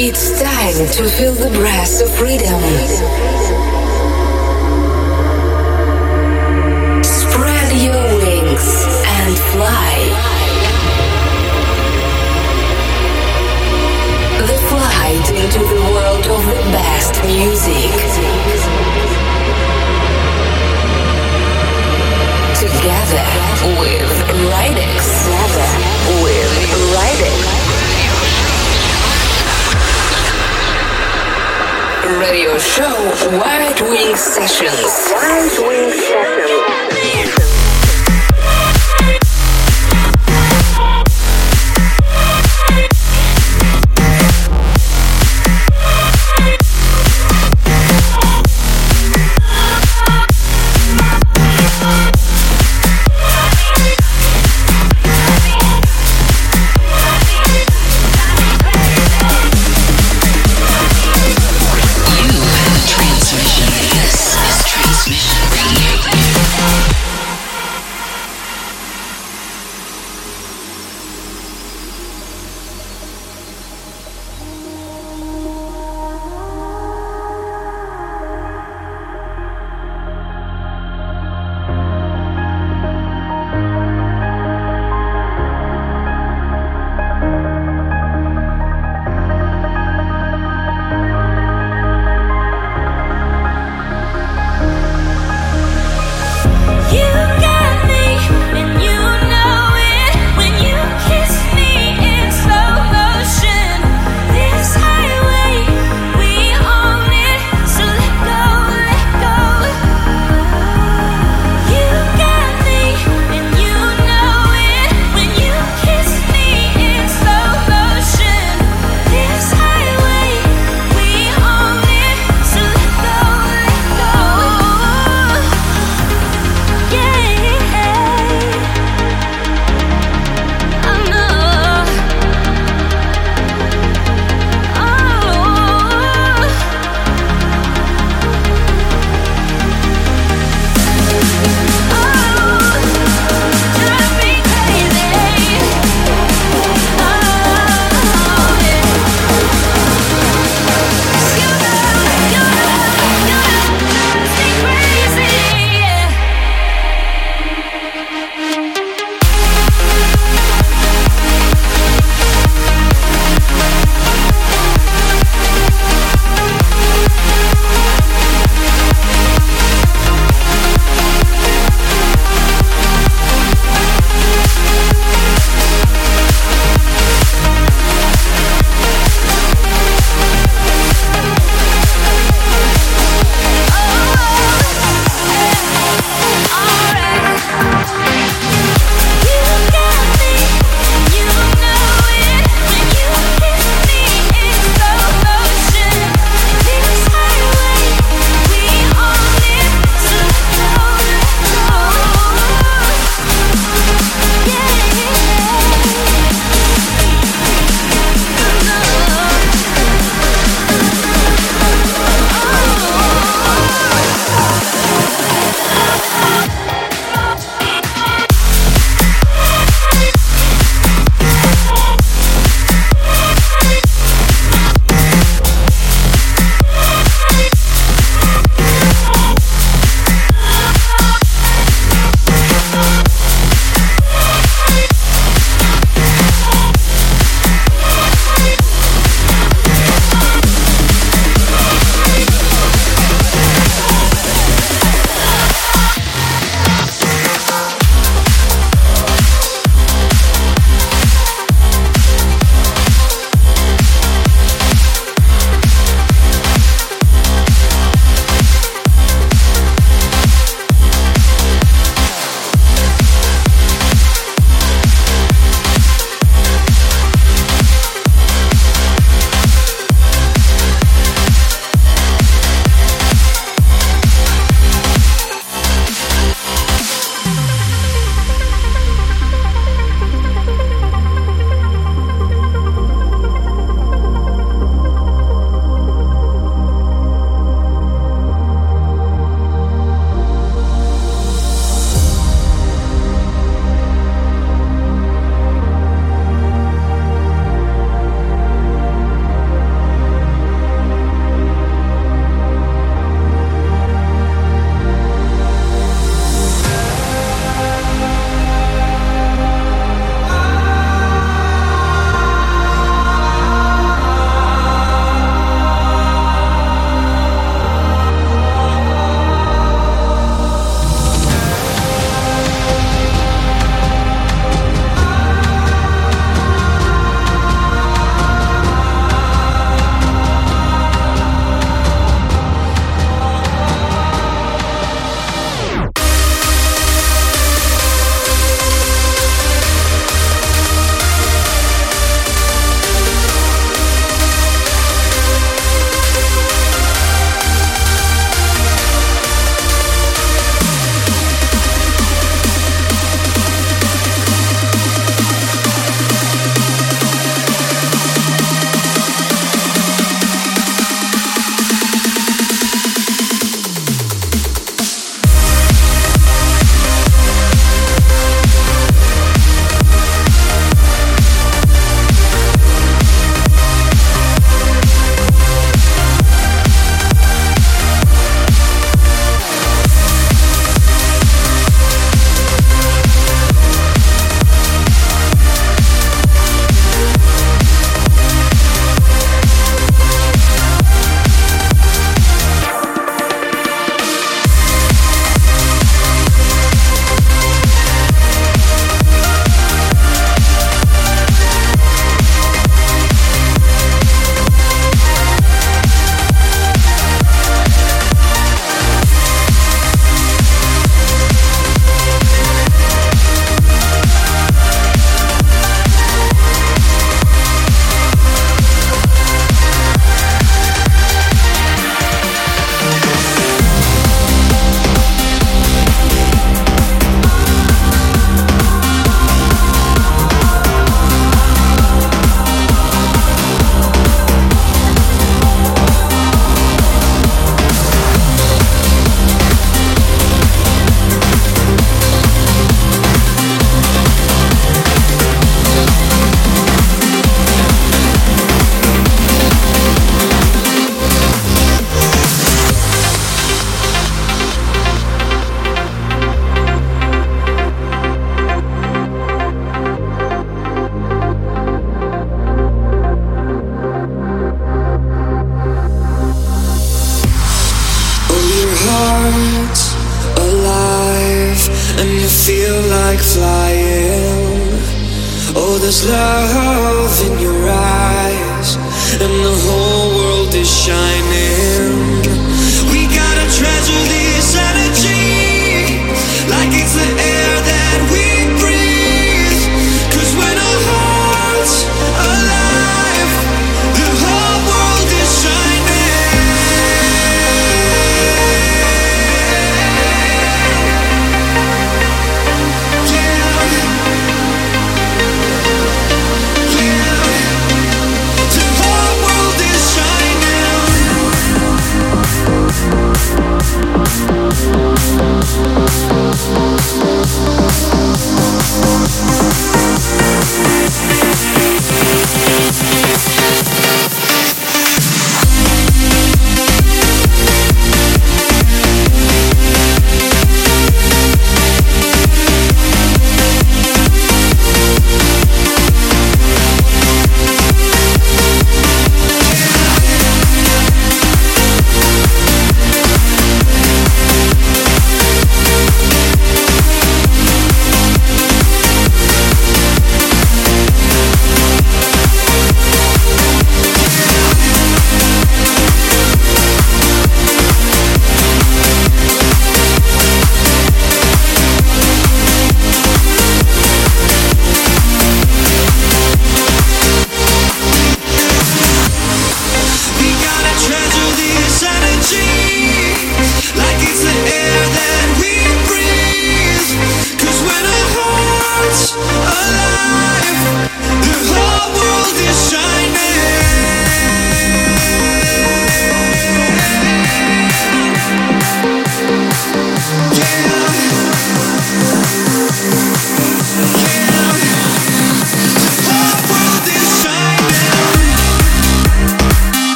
It's time to feel the breath of freedom. Spread your wings and fly. The flight into the world of the best music. Together with Rydex. Radio show White Wings Sessions. White Wings Sessions.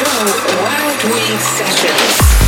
Show White Wings Sessions.